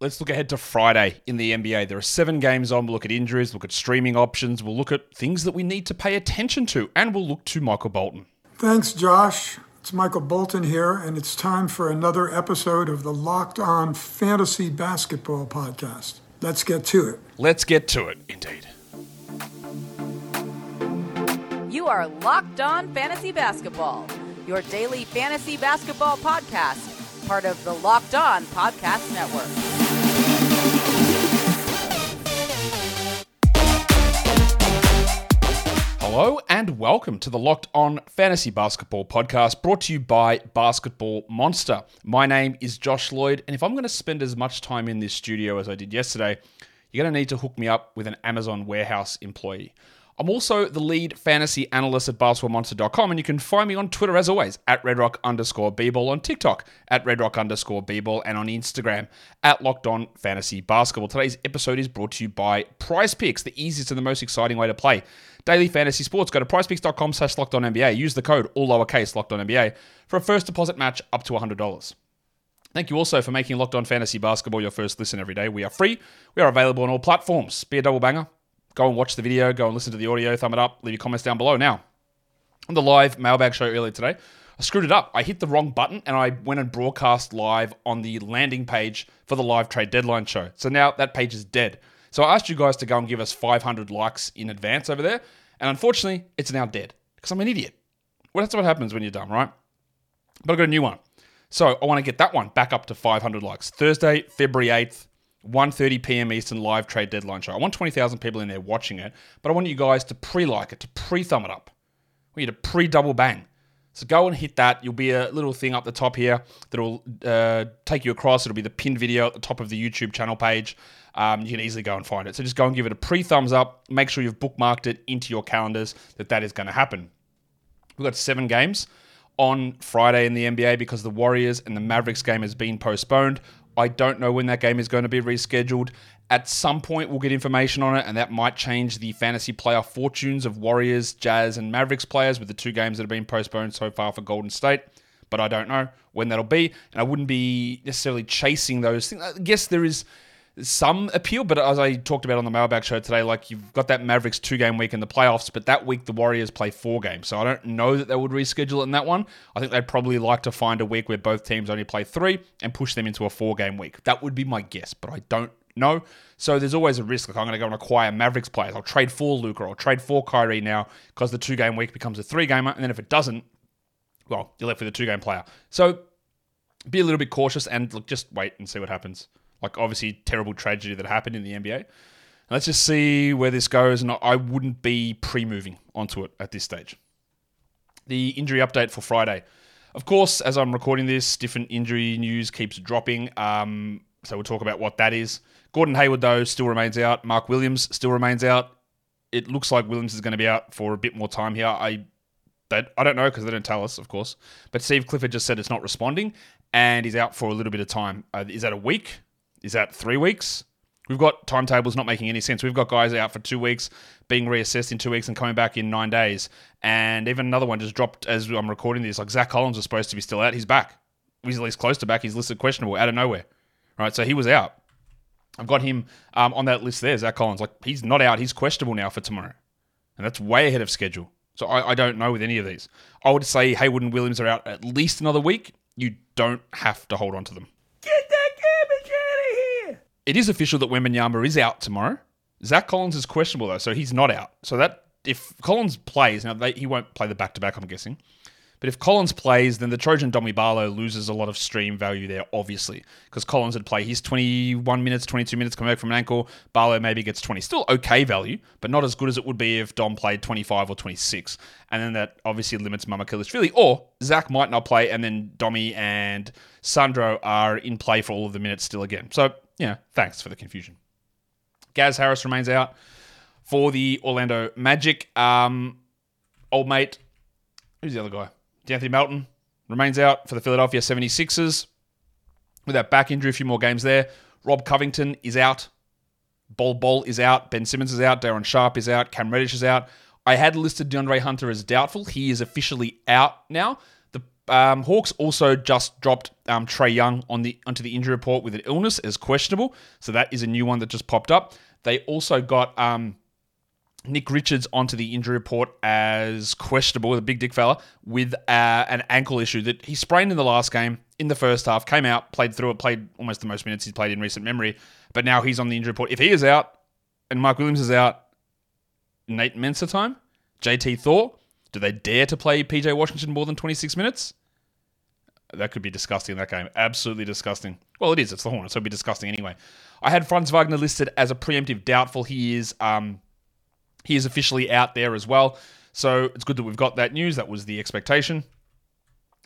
let's look ahead to Friday in the NBA. There are seven games on. We'll look at injuries, look at streaming options, we'll look at things that we need to pay attention to, and we'll look to Michael Bolton. Thanks, Josh. It's Michael Bolton here, and it's time for another episode of the Locked On Fantasy Basketball Podcast. Let's get to it. Let's get to it, indeed. You are Locked On Fantasy Basketball, your daily fantasy basketball podcast, part of the Locked On Podcast Network. Hello and welcome to the Locked On Fantasy Basketball podcast brought to you by Basketball Monster. My name is Josh Lloyd, and if I'm going to spend as much time in this studio as I did yesterday, you're going to need to hook me up with an Amazon warehouse employee. I'm also the lead fantasy analyst at basketballmonster.com, and you can find me on Twitter as always at redrock underscore bball, on TikTok at redrock underscore bball, and on Instagram at locked on fantasy basketball. Today's episode is brought to you by Prize Picks, the easiest and the most exciting way to play daily fantasy sports. Go to prizepicks.com slash locked on NBA. Use the code all lowercase locked on NBA for a first deposit match up to $100. Thank you also for making Locked On Fantasy Basketball your first listen every day. We are free. We are available on all platforms. Be a double banger. Go and watch the video. Go and listen to the audio. Thumb it up. Leave your comments down below. Now, on the live mailbag show earlier today, I screwed it up. I hit the wrong button and I went and broadcast live on the landing page for the live trade deadline show. So now that page is dead. So I asked you guys to go and give us 500 likes in advance over there. And unfortunately, it's now dead because I'm an idiot. Well, that's what happens when you're dumb, right? But I got a new one. So I want to get that one back up to 500 likes. Thursday, February 8th, 1.30 p.m. Eastern live trade deadline show. I want 20,000 people in there watching it, but I want you guys to pre-like it, to pre-thumb it up. Want you to pre-double bang. So go and hit that. You'll be a little thing up the top here that'll uh, take you across. It'll be the pinned video at the top of the YouTube channel page. Um, you can easily go and find it. So just go and give it a pre-thumbs up. Make sure you've bookmarked it into your calendars that that is going to happen. We've got seven games on Friday in the NBA because the Warriors and the Mavericks game has been postponed. I don't know when that game is going to be rescheduled. At some point, we'll get information on it, and that might change the fantasy playoff fortunes of Warriors, Jazz, and Mavericks players with the two games that have been postponed so far for Golden State. But I don't know when that'll be, and I wouldn't be necessarily chasing those things. I guess there is some appeal, but as I talked about on the mailbag show today, like you've got that Mavericks two game week in the playoffs, but that week the Warriors play four games. So I don't know that they would reschedule it in that one. I think they'd probably like to find a week where both teams only play three and push them into a four game week. That would be my guess, but I don't know. So there's always a risk. Like I'm going to go and acquire Mavericks players. I'll trade for Luka or trade for Kyrie now because the two game week becomes a three gamer. And then if it doesn't, well, you're left with a two game player. So be a little bit cautious and look, just wait and see what happens. Like obviously terrible tragedy that happened in the NBA. Let's just see where this goes, and I wouldn't be pre-moving onto it at this stage. The injury update for Friday. Of course, as I'm recording this, different injury news keeps dropping. Um, so we'll talk about what that is. Gordon Hayward, though, still remains out. Mark Williams still remains out. It looks like Williams is going to be out for a bit more time here. I that I don't know because they don't tell us, of course. But Steve Clifford just said it's not responding, and he's out for a little bit of time. Uh, is that a week? Is that three weeks? We've got timetables not making any sense. We've got guys out for two weeks, being reassessed in two weeks, and coming back in nine days. And even another one just dropped as I'm recording this. Like Zach Collins was supposed to be still out. He's back. He's at least close to back. He's listed questionable out of nowhere. Right, so he was out. I've got him um, on that list there, Zach Collins. Like he's not out. He's questionable now for tomorrow, and that's way ahead of schedule. So I, I don't know with any of these. I would say Hayward and Williams are out at least another week. You don't have to hold on to them. Get that garbage out of here! It is official that Wembanyama is out tomorrow. Zach Collins is questionable though, so he's not out. So that if Collins plays now, they, he won't play the back to back. I'm guessing. But if Collins plays, then the Trojan Domi Barlow loses a lot of stream value there, obviously, because Collins would play his 21 minutes, 22 minutes coming back from an ankle. Barlow maybe gets 20. Still okay value, but not as good as it would be if Dom played 25 or 26. And then that obviously limits Mamukelashvili. Or Zach might not play, and then Domi and Sandro are in play for all of the minutes still again. So, yeah, thanks for the confusion. Gaz Harris remains out for the Orlando Magic. Um, old mate, who's the other guy? D'Anthony Melton remains out for the Philadelphia 76ers with that back injury, a few more games there. Rob Covington is out. Bol Bol is out. Ben Simmons is out. Darren Sharp is out. Cam Reddish is out. I had listed DeAndre Hunter as doubtful. He is officially out now. The Um, Hawks also just dropped um, Trae Young on the onto the injury report with an illness as questionable. So that is a new one that just popped up. They also got um, Nick Richards onto the injury report as questionable, the big dick fella, with uh, an ankle issue that he sprained in the last game in the first half, came out, played through it, played almost the most minutes he's played in recent memory, but now he's on the injury report. If he is out and Mark Williams is out, Nate Mensah time, JT Thor, do they dare to play PJ Washington more than 26 minutes? That could be disgusting in that game. Absolutely disgusting. Well, it is. It's the Hornets, so it'd be disgusting anyway. I had Franz Wagner listed as a preemptive doubtful. He is um, he is officially out there as well. So it's good that we've got that news. That was the expectation.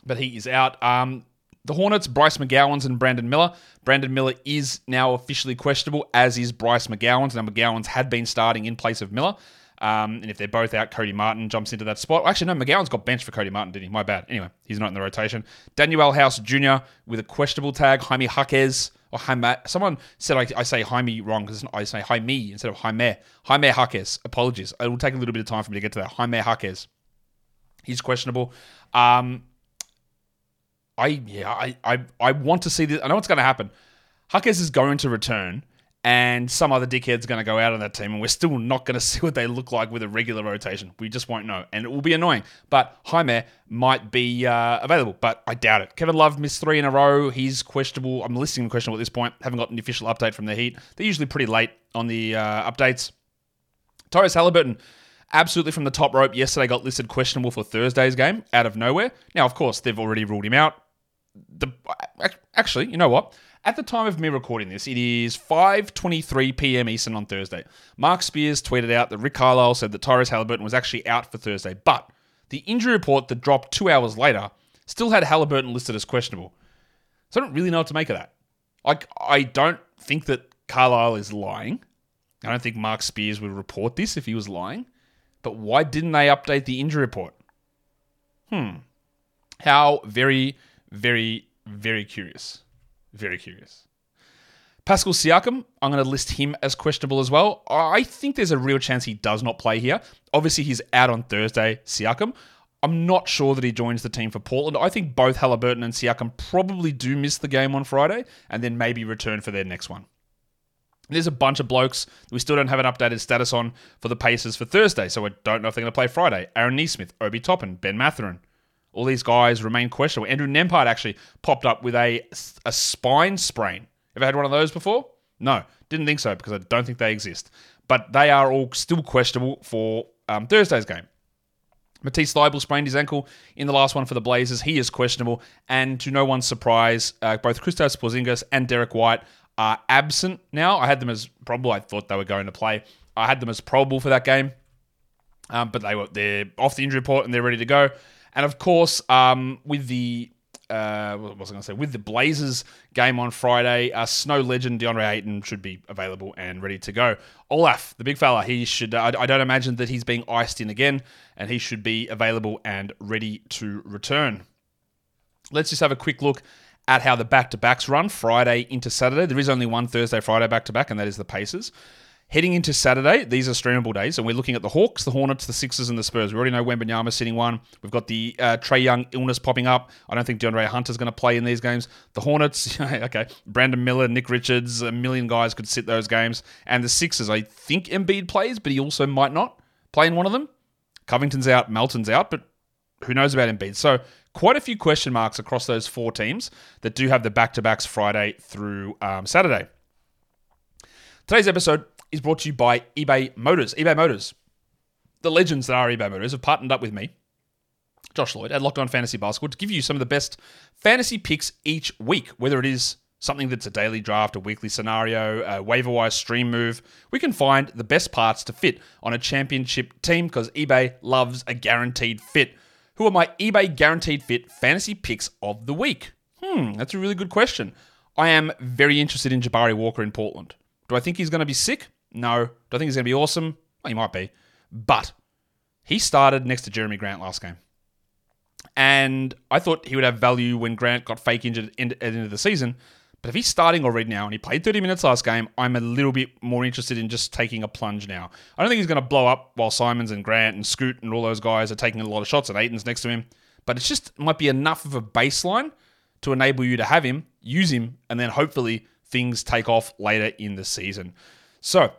But he is out. Um, the Hornets, Bryce McGowens and Brandon Miller. Brandon Miller is now officially questionable, as is Bryce McGowens. Now, McGowens had been starting in place of Miller. Um, and if they're both out, Cody Martin jumps into that spot. Actually, no, McGowens got benched for Cody Martin, didn't he? My bad. Anyway, he's not in the rotation. Danuel House Jr. with a questionable tag. Jaime Jaquez or Jaime. Someone said I, I say Jaime wrong because I say Jaime instead of Jaime. Jaime Jaquez. Apologies. It will take a little bit of time for me to get to that. Jaime Jaquez. He's questionable. Um, I yeah, I, I I want to see this. I know what's going to happen. Jaquez is going to return, and some other dickhead's going to go out on that team, and we're still not going to see what they look like with a regular rotation. We just won't know, and it will be annoying. But Jaime might be uh, available, but I doubt it. Kevin Love missed three in a row. He's questionable. I'm listing him questionable at this point. Haven't got an official update from the Heat. They're usually pretty late on the uh, updates. Tyrese Haliburton absolutely from the top rope yesterday got listed questionable for Thursday's game out of nowhere. Now, of course, they've already ruled him out the actually, you know what? At the time of me recording this, it is 5:23 p.m. Eastern on Thursday. Mark Spears tweeted out that Rick Carlisle said that Tyrese Haliburton was actually out for Thursday, but the injury report that dropped two hours later still had Haliburton listed as questionable. So I don't really know what to make of that. Like, I don't think that Carlisle is lying. I don't think Mark Spears would report this if he was lying. But why didn't they update the injury report? Hmm. How very very, very curious. Very curious. Pascal Siakam, I'm going to list him as questionable as well. I think there's a real chance he does not play here. Obviously, he's out on Thursday, Siakam. I'm not sure that he joins the team for Portland. I think both Haliburton and Siakam probably do miss the game on Friday and then maybe return for their next one. There's a bunch of blokes we still don't have an updated status on for the Pacers for Thursday, so I don't know if they're going to play Friday. Aaron Nesmith, Obi Toppin, Ben Mathurin, all these guys remain questionable. Andrew Nembhard actually popped up with a, a spine sprain. Ever had one of those before? No, didn't think so because I don't think they exist. But they are all still questionable for um, Thursday's game. Matisse Thybulle sprained his ankle in the last one for the Blazers. He is questionable. And to no one's surprise, uh, both Kristaps Porzingis and Derrick White are absent now. I had them as probable. I thought they were going to play. I had them as probable for that game. Um, but they were they're off the injury report and they're ready to go. And of course, um, with the uh, what was I going to say? With the Blazers game on Friday, uh, Snow legend DeAndre Ayton should be available and ready to go. Olaf, the big fella, he should. Uh, I don't imagine that he's being iced in again, and he should be available and ready to return. Let's just have a quick look at how the back to backs run Friday into Saturday. There is only one Thursday Friday back to back, and that is the Pacers. Heading into Saturday, these are streamable days, and we're looking at the Hawks, the Hornets, the Sixers, and the Spurs. We already know Wembanyama sitting one. We've got the uh, Trae Young illness popping up. I don't think DeAndre Hunter's going to play in these games. The Hornets, okay, Brandon Miller, Nick Richards, a million guys could sit those games. And the Sixers, I think Embiid plays, but he also might not play in one of them. Covington's out, Melton's out, but who knows about Embiid? So quite a few question marks across those four teams that do have the back-to-backs Friday through um, Saturday. Today's episode is brought to you by eBay Motors. eBay Motors, the legends that are eBay Motors, have partnered up with me, Josh Lloyd, at Locked On Fantasy Basketball to give you some of the best fantasy picks each week, whether it is something that's a daily draft, a weekly scenario, a waiver wire stream move. We can find the best parts to fit on a championship team because eBay loves a guaranteed fit. Who are my eBay guaranteed fit fantasy picks of the week? Hmm, that's a really good question. I am very interested in Jabari Walker in Portland. Do I think he's going to be sick? No. Do I think he's going to be awesome? Well, he might be. But he started next to Jerami Grant last game. And I thought he would have value when Grant got fake injured at the end of the season. But if he's starting already now and he played 30 minutes last game, I'm a little bit more interested in just taking a plunge now. I don't think he's going to blow up while Simons and Grant and Scoot and all those guys are taking a lot of shots and Ayton's next to him. but it's just might be enough of a baseline to enable you to have him, use him, and then hopefully things take off later in the season. So,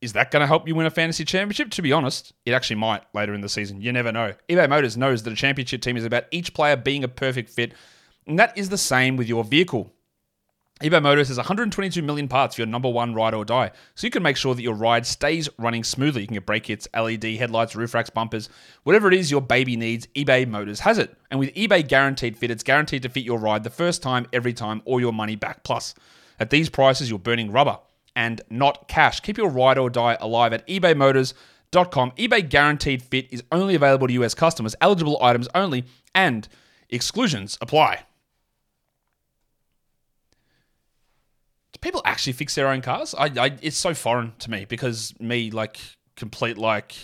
is that going to help you win a fantasy championship? To be honest, it actually might later in the season. You never know. eBay Motors knows that a championship team is about each player being a perfect fit, and that is the same with your vehicle eBay Motors has 122 million parts for your number one ride or die, so you can make sure that your ride stays running smoothly. You can get brake kits, LED headlights, roof racks, bumpers, whatever it is your baby needs, eBay Motors has it. And with eBay Guaranteed Fit, it's guaranteed to fit your ride the first time, every time, or your money back. Plus, at these prices, you're burning rubber and not cash. Keep your ride or die alive at ebaymotors.com. eBay Guaranteed Fit is only available to US customers, eligible items only, and exclusions apply. Do people actually fix their own cars? I, I it's so foreign to me because me like complete like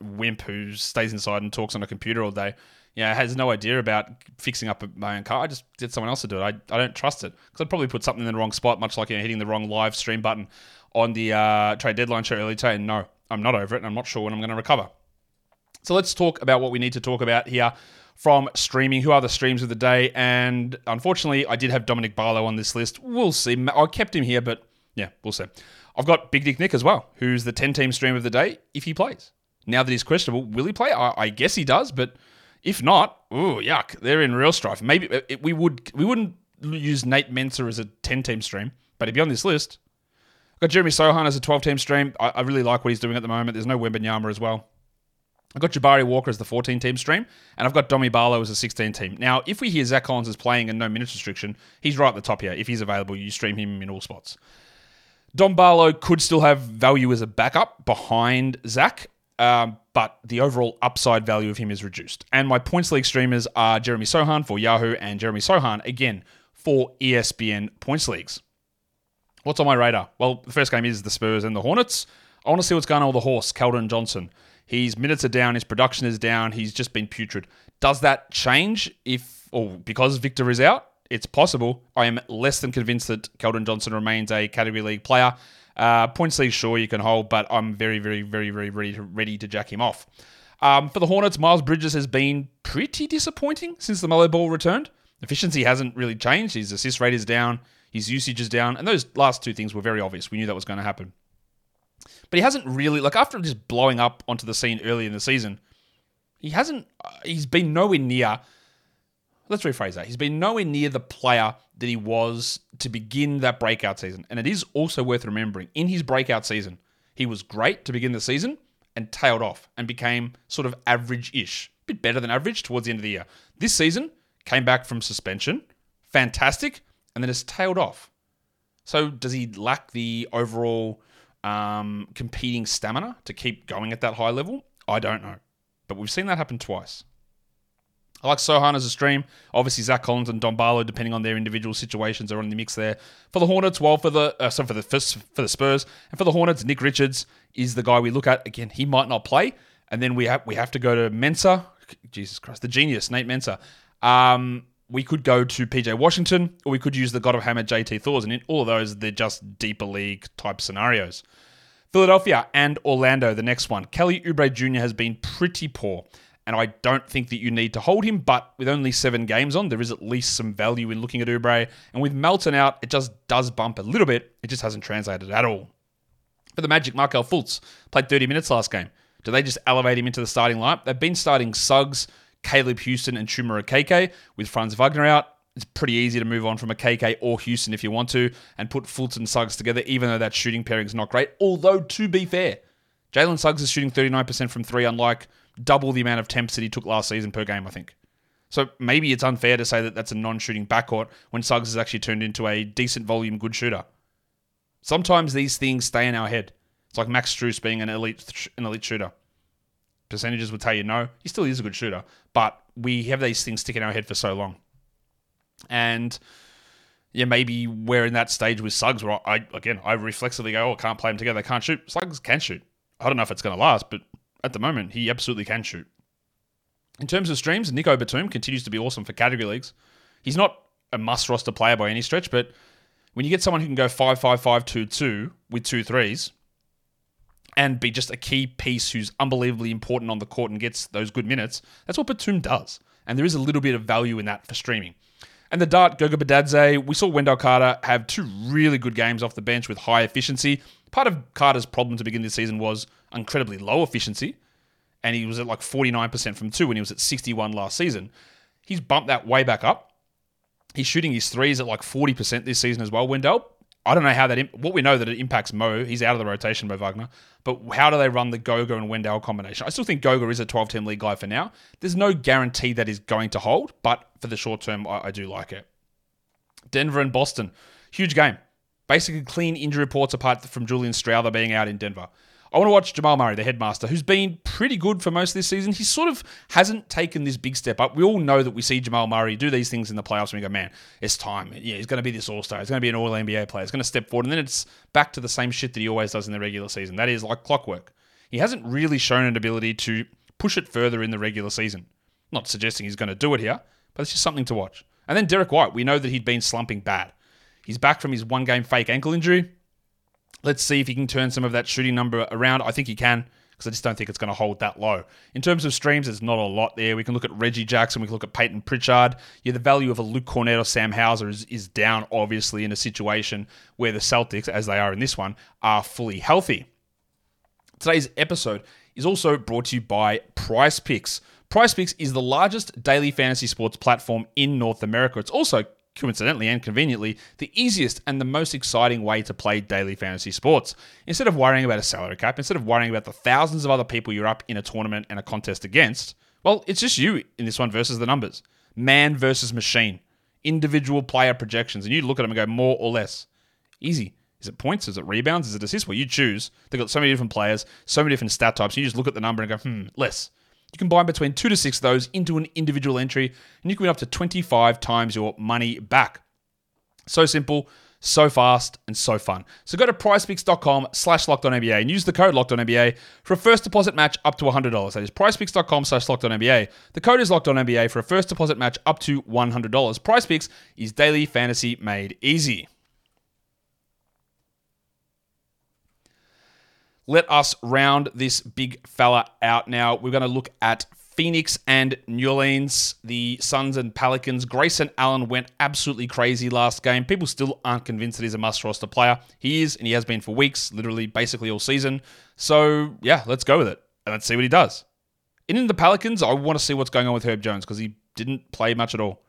wimp who stays inside and talks on a computer all day. Yeah, has no idea about fixing up my own car. I just get someone else to do it. I, I don't trust it because I'd probably put something in the wrong spot, much like you know, hitting the wrong live stream button on the uh, trade deadline show earlier today. And no, I'm not over it, and I'm not sure when I'm going to recover. So let's talk about what we need to talk about here from streaming. Who are the streams of the day? And unfortunately, I did have Dominic Barlow on this list. We'll see. I kept him here, but yeah, we'll see. I've got Big Dick Nick as well, who's the 10 team stream of the day if he plays. Now that he's questionable, will he play? I, I guess he does, but if not, ooh, yuck, they're in real strife. Maybe uh, it, we would we wouldn't use Nate Mensah as a 10 team stream, but he'd be on this list. I've got Jeremy Sochan as a 12 team stream. I, I, really like what he's doing at the moment. There's no Wembanyama as well. I've got Jabari Walker as the 14 team stream, and I've got Domi Barlow as a 16 team. Now, if we hear Zach Collins is playing and no minutes restriction, he's right at the top here. If he's available, you stream him in all spots. Dom Barlow could still have value as a backup behind Zach, um, but the overall upside value of him is reduced. And my points league streamers are Jeremy Sochan for Yahoo and Jeremy Sochan again for ESPN points leagues. What's on my radar? Well, the first game is the Spurs and the Hornets. I want to see what's going on with the horse, Keldon Johnson. His minutes are down, his production is down, he's just been putrid. Does that change if, or because Victor is out? It's possible. I am less than convinced that Keldon Johnson remains a category league player. Uh, points league, sure, you can hold, but I'm very, very, very, very ready to, ready to jack him off. Um, for the Hornets, Miles Bridges has been pretty disappointing since the Melo Ball returned. Efficiency hasn't really changed. His assist rate is down, his usage is down, and those last two things were very obvious. We knew that was going to happen. But he hasn't really like after just blowing up onto the scene early in the season. He hasn't. Uh, he's been nowhere near. Let's rephrase that. He's been nowhere near the player that he was to begin that breakout season. And it is also worth remembering in his breakout season, he was great to begin the season and tailed off and became sort of average-ish, a bit better than average towards the end of the year. This season came back from suspension, fantastic, and then has tailed off. So does he lack the overall um, competing stamina to keep going at that high level? I don't know. But we've seen that happen twice. I like Sochan as a stream. Obviously, Zach Collins and Dom Barlow, depending on their individual situations, are on the mix there. For the Hornets, well, for the uh, sorry, for the for the Spurs and for the Hornets, Nick Richards is the guy we look at. Again, he might not play, and then we have we have to go to Mensah. Jesus Christ, the genius Nate Mensah. Um, we could go to PJ Washington, or we could use the God of Hammer JT Thors, and in all of those, they're just deeper league type scenarios. Philadelphia and Orlando, the next one. Kelly Oubre Jr. has been pretty poor, and I don't think that you need to hold him, but with only seven games on, there is at least some value in looking at Oubre. And with Melton out, it just does bump a little bit. It just hasn't translated at all. For the Magic, Markelle Fultz played 30 minutes last game. Do they just elevate him into the starting lineup? They've been starting Suggs, Caleb Houstan and Chuma Okeke With Franz Wagner out, it's pretty easy to move on from a KK or Houstan if you want to and put Fultz and Suggs together, even though that shooting pairing is not great. Although, to be fair, Jalen Suggs is shooting 39% from three, unlike double the amount of temps that he took last season per game, I think. So maybe it's unfair to say that that's a non shooting backcourt when Suggs has actually turned into a decent volume good shooter. Sometimes these things stay in our head. It's like Max Strus being an elite an elite shooter percentages would tell you no. He still is a good shooter, but we have these things stick in our head for so long. And yeah, maybe we're in that stage with Suggs where I, again, I reflexively go, oh, I can't play them together. They can't shoot. Suggs can shoot. I don't know if it's going to last, but at the moment, he absolutely can shoot. In terms of streams, Nico Batum continues to be awesome for category leagues. He's not a must roster player by any stretch, but when you get someone who can go 5 5 5 2 2 with two threes, and be just a key piece who's unbelievably important on the court and gets those good minutes. That's what Batum does. and there is a little bit of value in that for streaming. And the dart, Goga Bitadze, we saw Wendell Carter have two really good games off the bench with high efficiency. Part of Carter's problem to begin this season was incredibly low efficiency, and he was at like 49% from two when he was at 61 last season. He's bumped that way back up. He's shooting his threes at like 40% this season as well, Wendell. I don't know how that. What we know that it impacts Mo. He's out of the rotation, Mo Wagner. But how do they run the Goga and Wendell combination? I still think Goga is a 12 team league guy for now. There's no guarantee that is going to hold, but for the short term, I, I do like it. Denver and Boston, huge game. Basically, clean injury reports apart from Julian Strawther being out in Denver. I want to watch Jamal Murray, the headmaster, who's been pretty good for most of this season. He sort of hasn't taken this big step up. We all know that we see Jamal Murray do these things in the playoffs and we go, man, it's time. Yeah, he's going to be this all star. He's going to be an all NBA player. He's going to step forward. And then it's back to the same shit that he always does in the regular season. That is like clockwork. He hasn't really shown an ability to push it further in the regular season. not suggesting he's going to do it here, but it's just something to watch. And then Derrick White, we know that he'd been slumping bad. He's back from his one game fake ankle injury. Let's see if he can turn some of that shooting number around. I think he can because I just don't think it's going to hold that low. In terms of streams, there's not a lot there. We can look at Reggie Jackson, we can look at Peyton Pritchard. Yeah, the value of a Luke Kornet or Sam Hauser is, is down, obviously, in a situation where the Celtics, as they are in this one, are fully healthy. Today's episode is also brought to you by Prize Picks. Prize Picks is the largest daily fantasy sports platform in North America. It's also coincidentally and conveniently, the easiest and the most exciting way to play daily fantasy sports. Instead of worrying about a salary cap, instead of worrying about the thousands of other people you're up in a tournament and a contest against, well, it's just you in this one versus the numbers. Man versus machine. Individual player projections. And you look at them and go more or less. Easy. Is it points? Is it rebounds? Is it assists? Well, you choose. They've got so many different players, so many different stat types. You just look at the number and go, hmm, less. You combine between two to six of those into an individual entry, and you can win up to 25 times your money back. So simple, so fast, and so fun. So go to prizepicks.com slash NBA and use the code NBA for a first deposit match up to $100. That is prizepicks.com slash NBA. The code is NBA for a first deposit match up to $100. PrizePicks is daily fantasy made easy. Let us round this big fella out now. We're going to look at Phoenix and New Orleans, the Suns and Pelicans. Grayson Allen went absolutely crazy last game. People still aren't convinced that he's a must roster player. He is, and he has been for weeks, literally basically all season. So, yeah, let's go with it and let's see what he does. In the Pelicans, I want to see what's going on with Herb Jones because he didn't play much at all.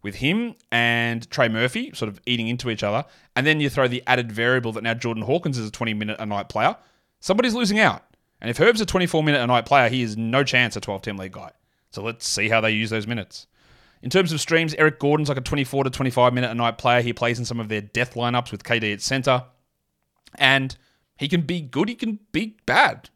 With him and Trey Murphy sort of eating into each other, and then you throw the added variable that now Jordan Hawkins is a 20 minute a night player. Somebody's losing out. And if Herb's a 24 minute a night player, he is no chance a 12 team league guy. So let's see how they use those minutes. In terms of streams, Eric Gordon's like a 24 to 25 minute a night player. He plays in some of their death lineups with KD at center. And he can be good, he can be bad.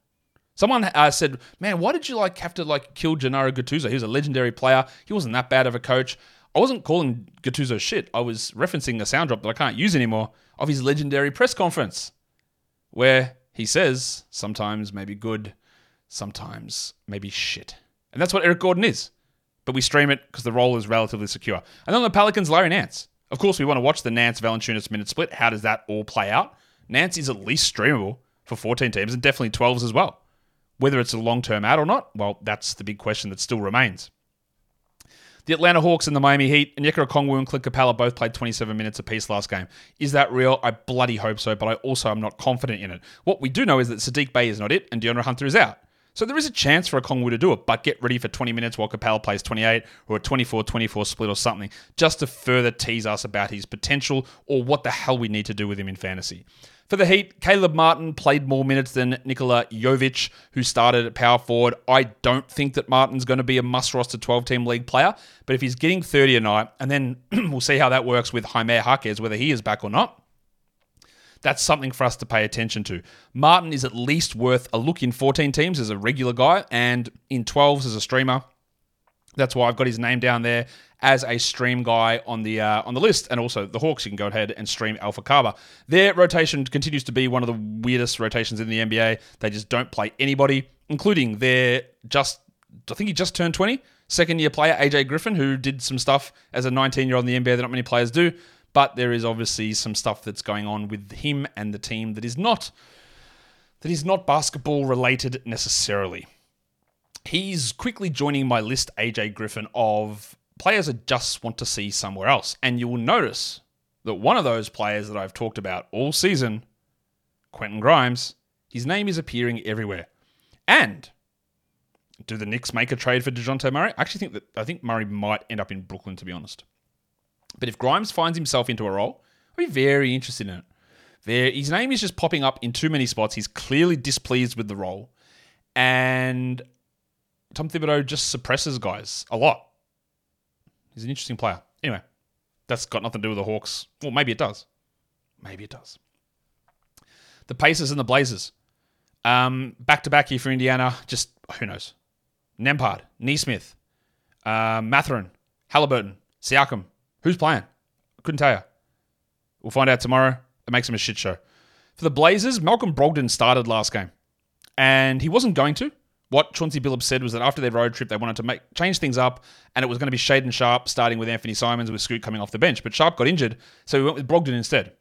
Someone uh, said, "Man, why did you like have to like kill Gennaro Gattuso? He was a legendary player. He wasn't that bad of a coach." I wasn't calling Gattuso shit. I was referencing a sound drop that I can't use anymore of his legendary press conference, where he says sometimes maybe good, sometimes maybe shit. And that's what Eric Gordon is. But we stream it because the role is relatively secure. And then the Pelicans, Larry Nance. Of course, we want to watch the Nance Valanciunas minute split. How does that all play out? Nance is at least streamable for 14 teams and definitely 12s as well. Whether it's a long term ad or not, well, that's the big question that still remains. The Atlanta Hawks and the Miami Heat, Onyeka Okongwu and Clint Capela both played 27 minutes apiece last game. Is that real? I bloody hope so, but I also am not confident in it. What we do know is that Saddiq Bey is not it, and DeAndre Hunter is out. So there is a chance for Okongwu to do it, but get ready for 20 minutes while Capela plays 28 or a 24-24 split or something, just to further tease us about his potential or what the hell we need to do with him in fantasy. For the Heat, Caleb Martin played more minutes than Nikola Jovic, who started at power forward. I don't think that Martin's going to be a must roster 12 team league player, but if he's getting 30 a night, and then we'll see how that works with Jaime Jaquez, whether he is back or not. That's something for us to pay attention to. Martin is at least worth a look in 14 teams as a regular guy and in 12s as a streamer. That's why I've got his name down there as a stream guy on the uh, on the list, and also the Hawks. You can go ahead and stream Alpha Kaba. Their rotation continues to be one of the weirdest rotations in the NBA. They just don't play anybody, including their just I think he just turned 20, second year player AJ Griffin, who did some stuff as a 19 year old in the NBA that not many players do. But there is obviously some stuff that's going on with him and the team that is not that is not basketball related necessarily. He's quickly joining my list, AJ Griffin, of players I just want to see somewhere else. And you will notice that one of those players that I've talked about all season, Quentin Grimes, his name is appearing everywhere. And do the Knicks make a trade for Dejounte Murray? I actually think that I think Murray might end up in Brooklyn, to be honest. But if Grimes finds himself into a role, I'd be very interested in it. There, his name is just popping up in too many spots. He's clearly displeased with the role. And Tom Thibodeau just suppresses guys a lot. He's an interesting player. Anyway, that's got nothing to do with the Hawks. Well, maybe it does. Maybe it does. The Pacers and the Blazers. Um, back to back here for Indiana. Just who knows? Nembhard, Nesmith, uh, Mathurin, Haliburton, Siakam. Who's playing? Couldn't tell you. We'll find out tomorrow. It makes him a shit show. For the Blazers, Malcolm Brogdon started last game, and he wasn't going to. What Chauncey Billups said was that after their road trip, they wanted to make change things up, and it was going to be Shaedon Sharpe starting with Anthony Simons with Scoot coming off the bench. But Sharpe got injured, so we went with Brogdon instead.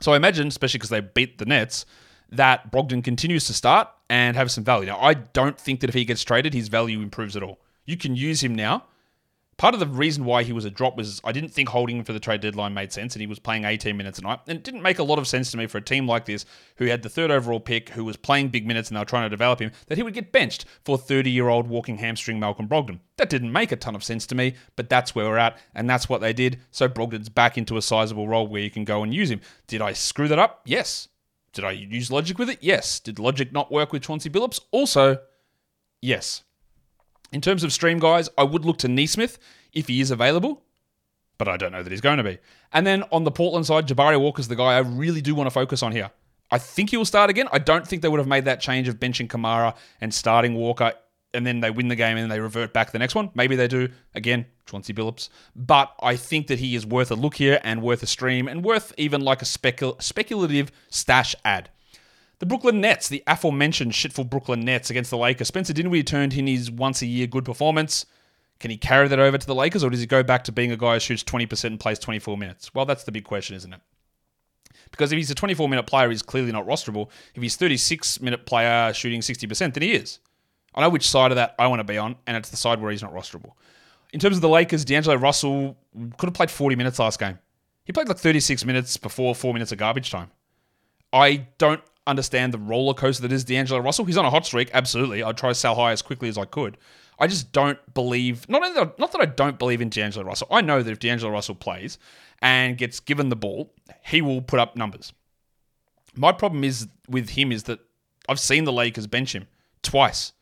So I imagine, especially because they beat the Nets, that Brogdon continues to start and have some value. Now, I don't think that if he gets traded, his value improves at all. You can use him now. Part of the reason why he was a drop was I didn't think holding him for the trade deadline made sense, and he was playing 18 minutes a night. And it didn't make a lot of sense to me for a team like this, who had the third overall pick, who was playing big minutes and they were trying to develop him, that he would get benched for 30 year old walking hamstring Malcolm Brogdon. That didn't make a ton of sense to me, but that's where we're at, and that's what they did. So Brogdon's back into a sizable role where you can go and use him. Did I screw that up? Yes. Did I use logic with it? Yes. Did logic not work with Chauncey Billups? Also, yes. In terms of stream guys, I would look to Nesmith if he is available, but I don't know that he's going to be. And then on the Portland side, Jabari Walker's the guy I really do want to focus on here. I think he will start again. I don't think they would have made that change of benching Camara and starting Walker, and then they win the game and then they revert back the next one. Maybe they do. Again, Chauncey Billups. But I think that he is worth a look here and worth a stream and worth even like a specul- speculative stash ad. The Brooklyn Nets, the aforementioned shitful Brooklyn Nets against the Lakers. Spencer Dinwiddie turned in his once a year good performance. Can he carry that over to the Lakers, or does he go back to being a guy who shoots 20% and plays 24 minutes? Well, that's the big question, isn't it? Because if he's a 24 minute player, he's clearly not rosterable. If he's 36 minute player shooting 60%, then he is. I know which side of that I want to be on, and it's the side where he's not rosterable. In terms of the Lakers, D'Angelo Russell could have played 40 minutes last game. He played like 36 minutes before four minutes of garbage time. I don't understand the roller coaster that is D'Angelo Russell. He's on a hot streak, absolutely. I'd try to sell high as quickly as I could. I just don't believe, not, that, not that I don't believe in D'Angelo Russell. I know that if D'Angelo Russell plays and gets given the ball, he will put up numbers. My problem is with him is that I've seen the Lakers bench him twice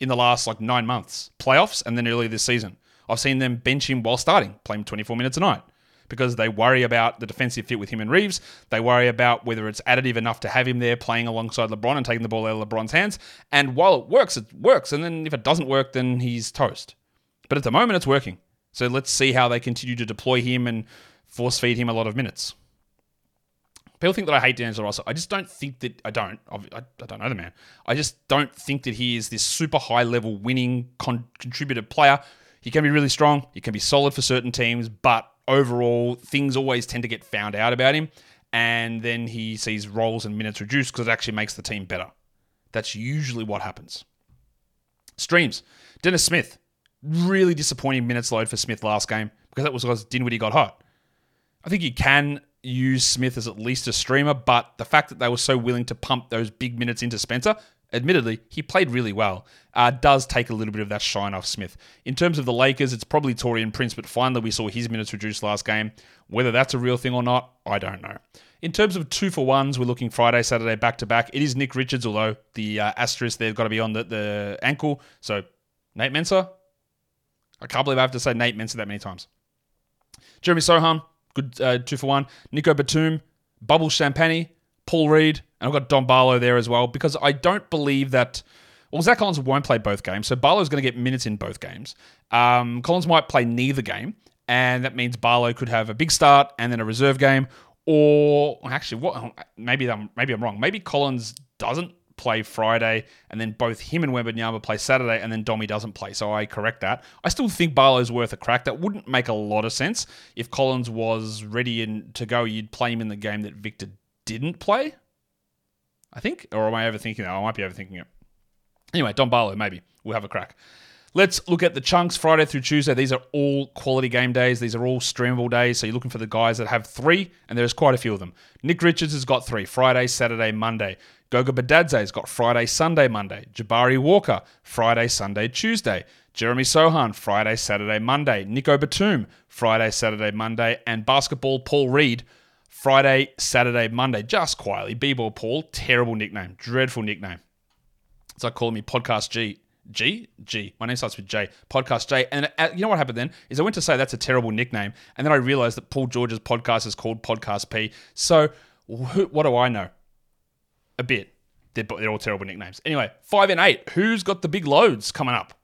in the last like nine months, playoffs, and then earlier this season. I've seen them bench him while starting, play him 24 minutes a night because they worry about the defensive fit with him and Reaves. They worry about whether it's additive enough to have him there playing alongside LeBron and taking the ball out of LeBron's hands. And while it works, it works. And then if it doesn't work, then he's toast. But at the moment, it's working. So let's see how they continue to deploy him and force feed him a lot of minutes. People think that I hate D'Angelo Russell. I just don't think that I don't. I, I don't know the man. I just don't think that he is this super high level winning con- player. He can be really strong. He can be solid for certain teams, but overall, things always tend to get found out about him. And then he sees roles and minutes reduced because it actually makes the team better. That's usually what happens. Streams. Dennis Smith. Really disappointing minutes load for Smith last game because that was because Dinwiddie got hot. I think you can use Smith as at least a streamer, but the fact that they were so willing to pump those big minutes into Spencer admittedly, he played really well, uh, does take a little bit of that shine off Smith. In terms of the Lakers, it's probably Taurean Prince, but finally we saw his minutes reduced last game. Whether that's a real thing or not, I don't know. In terms of two for ones, we're looking Friday, Saturday back to back. It is Nick Richards, although the uh, asterisk there's got to be on the, the ankle. So Nate Mensah. I can't believe I have to say Nate Mensah that many times. Jeremy Sochan, good uh, two for one. Nico Batum, Bubble Champagne, Paul Reed, and I've got Dom Barlow there as well because I don't believe that. Well, Zach Collins won't play both games, so Barlow's going to get minutes in both games. Um, Collins might play neither game, and that means Barlow could have a big start and then a reserve game. Or actually, what? Maybe I'm maybe I'm wrong. Maybe Collins doesn't play Friday, and then both him and Wembanyama play Saturday, and then Domi doesn't play. So I correct that. I still think Barlow's worth a crack. That wouldn't make a lot of sense if Collins was ready and to go. You'd play him in the game that Victor didn't play. I think, or am I overthinking that? I might be overthinking it. Anyway, Dom Barlow, maybe. We'll have a crack. Let's look at the chunks Friday through Tuesday. These are all quality game days. These are all streamable days. So you're looking for the guys that have three, and there's quite a few of them. Nick Richards has got three Friday, Saturday, Monday. Goga Bitadze's got Friday, Sunday, Monday. Jabari Walker, Friday, Sunday, Tuesday. Jeremy Sochan, Friday, Saturday, Monday. Nico Batum, Friday, Saturday, Monday. And basketball, Paul Reed, Friday, Saturday, Monday. Just quietly. B-ball Paul, terrible nickname. Dreadful nickname. It's like calling me Podcast G. G? G. My name starts with J. Podcast J. And uh, you know what happened then? Is I went to say that's a terrible nickname. And then I realized that Paul George's podcast is called Podcast P. So wh- what do I know? A bit. They're, they're all terrible nicknames. Anyway, five and eight. Who's got the big loads coming up?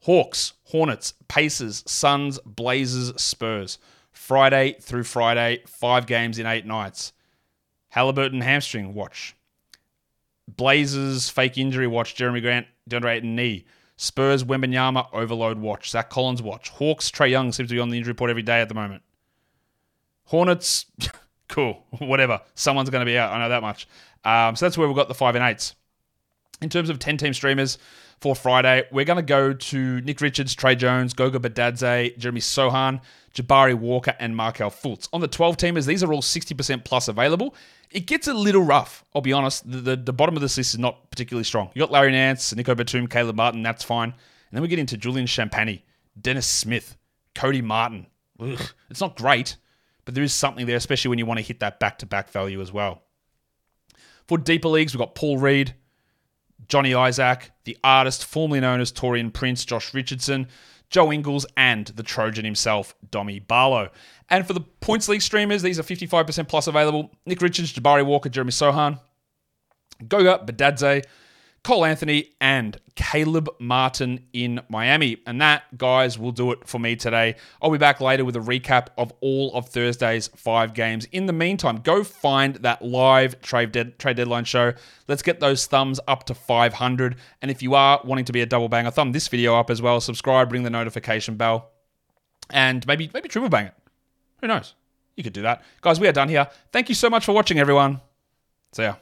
Hawks, Hornets, Pacers, Suns, Blazers, Spurs. Friday through Friday, five games in eight nights. Haliburton hamstring watch. Blazers fake injury watch. Jerami Grant, DeAndre Ayton knee. Spurs Wembanyama overload watch. Zach Collins watch. Hawks Trae Young seems to be on the injury report every day at the moment. Hornets, cool, whatever. Someone's going to be out. I know that much. Um, so that's where we've got the five and eights. In terms of 10 team streamers for Friday, we're going to go to Nick Richards, Tre Jones, Goga Bitadze, Jeremy Sochan, Jabari Walker, and Markelle Fultz. On the 12 teamers, these are all 60% plus available. It gets a little rough, I'll be honest. The, the, the bottom of this list is not particularly strong. You got Larry Nance, Nico Batum, Caleb Martin, that's fine. And then we get into Julian Champagnie, Dennis Smith, Cody Martin. Ugh, it's not great, but there is something there, especially when you want to hit that back to back value as well. For deeper leagues, we've got Paul Reed, Johnny Isaac, the artist formerly known as Taurean Prince, Josh Richardson, Joe Ingles, and the Trojan himself, Domi Barlow. And for the points league streamers, these are 55% plus available. Nick Richards, Jabari Walker, Jeremy Sochan, Goga Bitadze, Cole Anthony, and Caleb Martin in Miami. And that, guys, will do it for me today. I'll be back later with a recap of all of Thursday's five games. In the meantime, go find that live trade, dead, trade deadline show. Let's get those thumbs up to 500. And if you are wanting to be a double banger, thumb this video up as well. Subscribe, ring the notification bell, and maybe maybe triple bang it. Who knows? You could do that. Guys, we are done here. Thank you so much for watching, everyone. See ya.